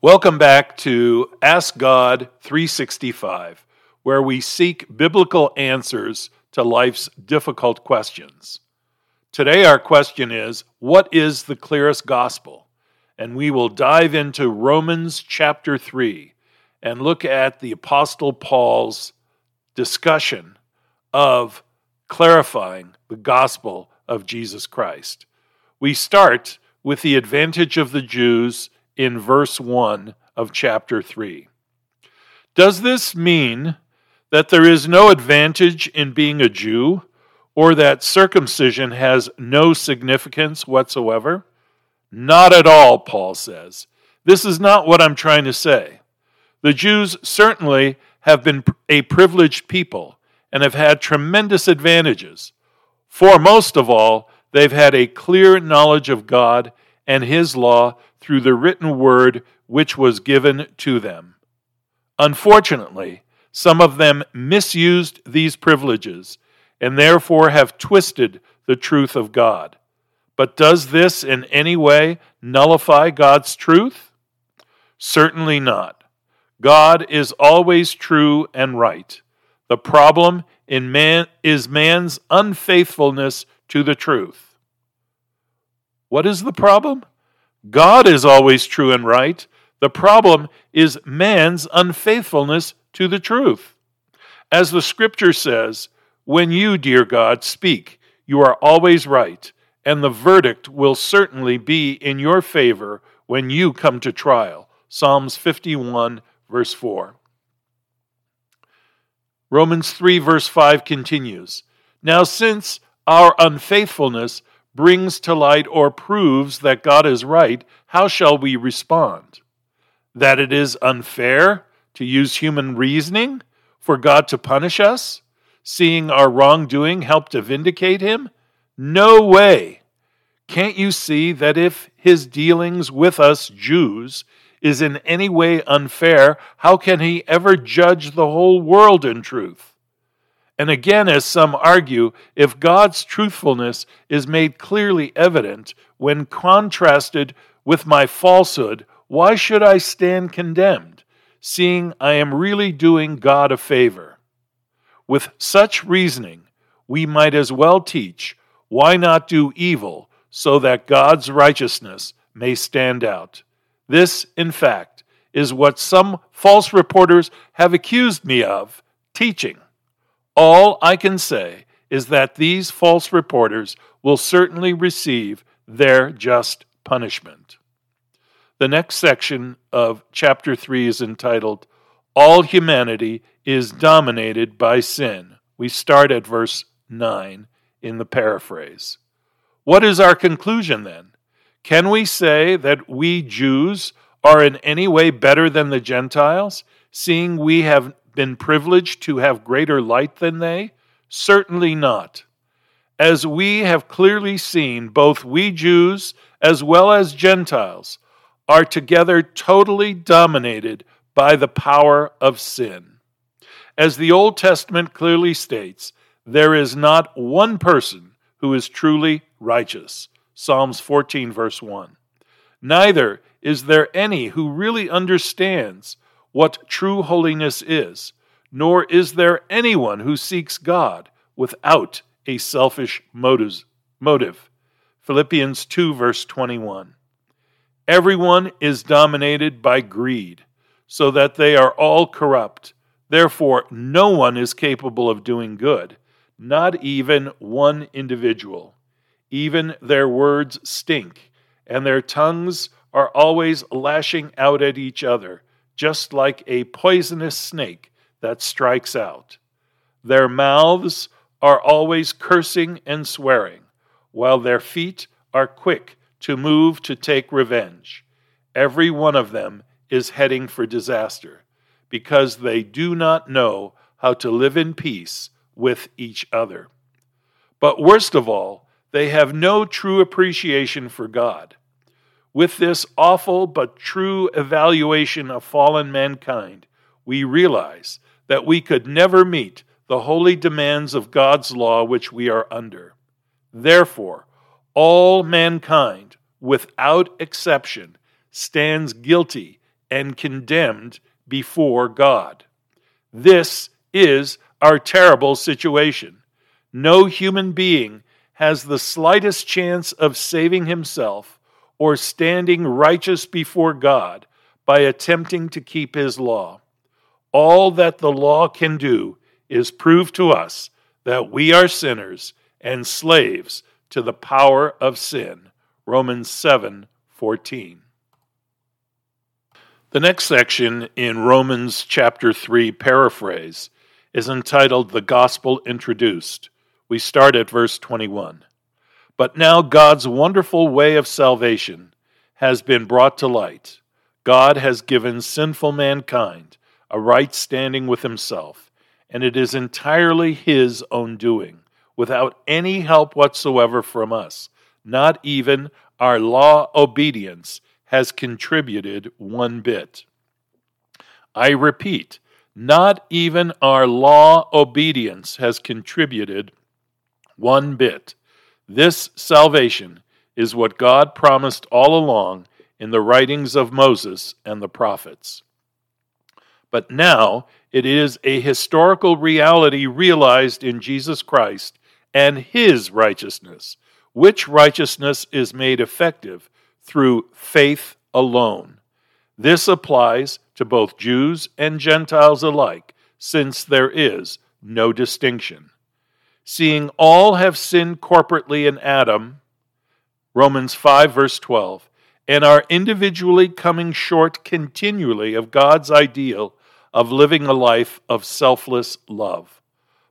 Welcome back to Ask God 365, where we seek biblical answers to life's difficult questions. Today, our question is What is the clearest gospel? And we will dive into Romans chapter 3 and look at the Apostle Paul's discussion of clarifying the gospel of Jesus Christ. We start with the advantage of the Jews in verse 1 of chapter 3. Does this mean that there is no advantage in being a Jew or that circumcision has no significance whatsoever? Not at all, Paul says. This is not what I'm trying to say. The Jews certainly have been a privileged people and have had tremendous advantages. Foremost of all, they've had a clear knowledge of God and His law through the written word which was given to them. Unfortunately, some of them misused these privileges and therefore have twisted the truth of God. But does this in any way nullify God's truth? Certainly not. God is always true and right. The problem in man is man's unfaithfulness to the truth. What is the problem? God is always true and right. The problem is man's unfaithfulness to the truth. As the scripture says, when you, dear God, speak, you are always right, and the verdict will certainly be in your favor when you come to trial. Psalms 51, verse 4. Romans 3, verse 5 continues Now, since our unfaithfulness brings to light or proves that God is right, how shall we respond? That it is unfair to use human reasoning for God to punish us, seeing our wrongdoing help to vindicate him? No way. Can't you see that if his dealings with us Jews is in any way unfair, how can he ever judge the whole world in truth? And again, as some argue, if God's truthfulness is made clearly evident when contrasted with my falsehood, why should I stand condemned, seeing I am really doing God a favor? With such reasoning, we might as well teach why not do evil so that God's righteousness may stand out. This, in fact, is what some false reporters have accused me of teaching. All I can say is that these false reporters will certainly receive their just punishment. The next section of chapter 3 is entitled, All Humanity is Dominated by Sin. We start at verse 9 in the paraphrase. What is our conclusion then? Can we say that we Jews are in any way better than the Gentiles, seeing we have been privileged to have greater light than they? Certainly not. As we have clearly seen, both we Jews as well as Gentiles are together totally dominated by the power of sin. As the Old Testament clearly states, there is not one person who is truly righteous. Psalms 14, verse 1. Neither is there any who really understands what true holiness is, nor is there anyone who seeks God without a selfish motive. Philippians 2, verse 21. Everyone is dominated by greed, so that they are all corrupt. Therefore, no one is capable of doing good, not even one individual. Even their words stink, and their tongues are always lashing out at each other, just like a poisonous snake that strikes out. Their mouths are always cursing and swearing, while their feet are quick to move to take revenge. Every one of them is heading for disaster because they do not know how to live in peace with each other. But worst of all, they have no true appreciation for God. With this awful but true evaluation of fallen mankind, we realize that we could never meet the holy demands of God's law which we are under. Therefore, all mankind, without exception, stands guilty and condemned before God. This is our terrible situation. No human being has the slightest chance of saving himself or standing righteous before God by attempting to keep his law. All that the law can do is prove to us that we are sinners and slaves to the power of sin. Romans 7:14. The next section in Romans chapter 3 paraphrase is entitled The Gospel Introduced. We start at verse 21. But now God's wonderful way of salvation has been brought to light. God has given sinful mankind a right standing with himself, and it is entirely his own doing, without any help whatsoever from us. Not even our law obedience has contributed one bit. I repeat, not even our law obedience has contributed one bit. This salvation is what God promised all along in the writings of Moses and the prophets. But now it is a historical reality realized in Jesus Christ and his righteousness, which righteousness is made effective through faith alone. This applies to both Jews and Gentiles alike, since there is no distinction. Seeing all have sinned corporately in Adam, Romans 5, verse 12, and are individually coming short continually of God's ideal of living a life of selfless love.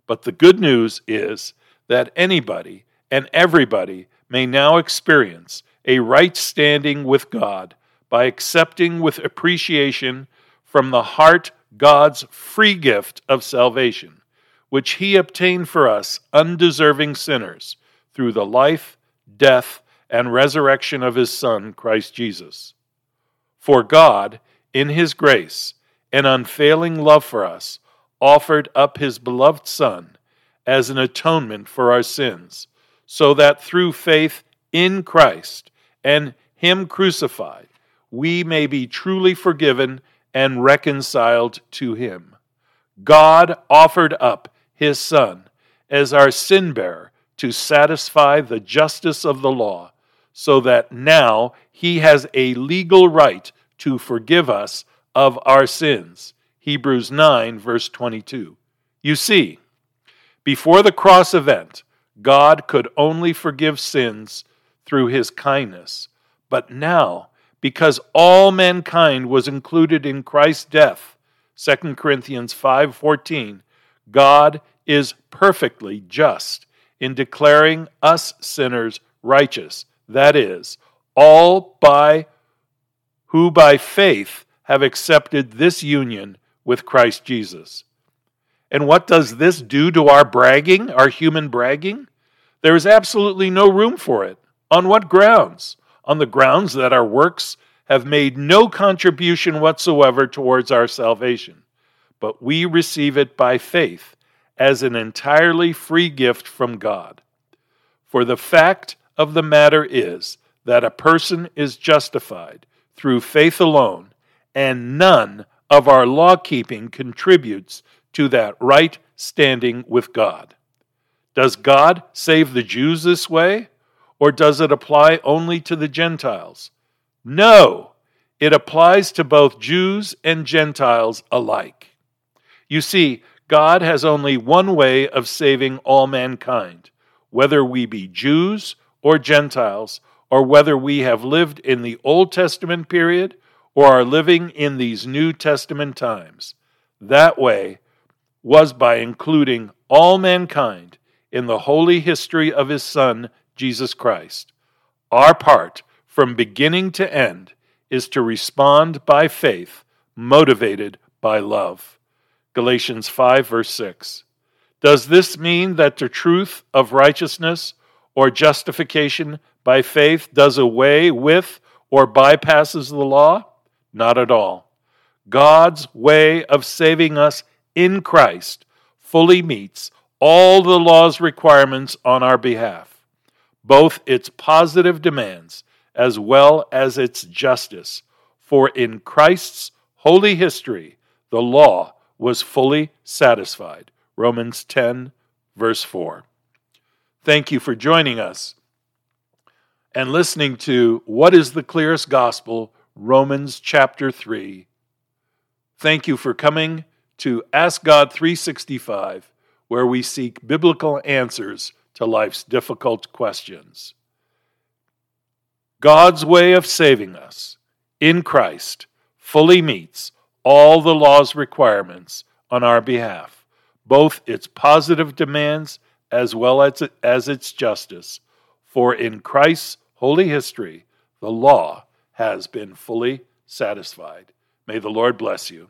But the good news is that anybody and everybody may now experience a right standing with God by accepting with appreciation from the heart God's free gift of salvation, which He obtained for us, undeserving sinners, through the life, death, and resurrection of His Son, Christ Jesus. For God, in His grace and unfailing love for us, offered up His beloved Son as an atonement for our sins, so that through faith in Christ and Him crucified, we may be truly forgiven and reconciled to Him. God offered up His Son as our sin bearer to satisfy the justice of the law, so that now He has a legal right to forgive us of our sins. Hebrews 9, verse 22. You see, before the cross event, God could only forgive sins through His kindness. But now, because all mankind was included in Christ's death. 2 Corinthians 5:14 God is perfectly just in declaring us sinners righteous that is all by who by faith have accepted this union with Christ Jesus. And what does this do to our bragging, our human bragging? There is absolutely no room for it. On what grounds? on the grounds that our works have made no contribution whatsoever towards our salvation, but we receive it by faith as an entirely free gift from God. For the fact of the matter is that a person is justified through faith alone, and none of our law keeping contributes to that right standing with God. Does God save the Jews this way? Or does it apply only to the Gentiles? No, it applies to both Jews and Gentiles alike. You see, God has only one way of saving all mankind, whether we be Jews or Gentiles, or whether we have lived in the Old Testament period or are living in these New Testament times. That way was by including all mankind in the holy history of his Son, Jesus Christ. Our part, from beginning to end, is to respond by faith, motivated by love. Galatians 5, verse 6. Does this mean that the truth of righteousness or justification by faith does away with or bypasses the law? Not at all. God's way of saving us in Christ fully meets all the law's requirements on our behalf both its positive demands as well as its justice, For in Christ's holy history, the law was fully satisfied. Romans 10, verse 4. Thank you for joining us and listening to What is the Clearest Gospel? Romans chapter 3. Thank you for coming to Ask God 365, where we seek biblical answers to life's difficult questions. God's way of saving us in Christ fully meets all the law's requirements on our behalf, both its positive demands as well as, as its justice. For in Christ's holy history, the law has been fully satisfied. May the Lord bless you.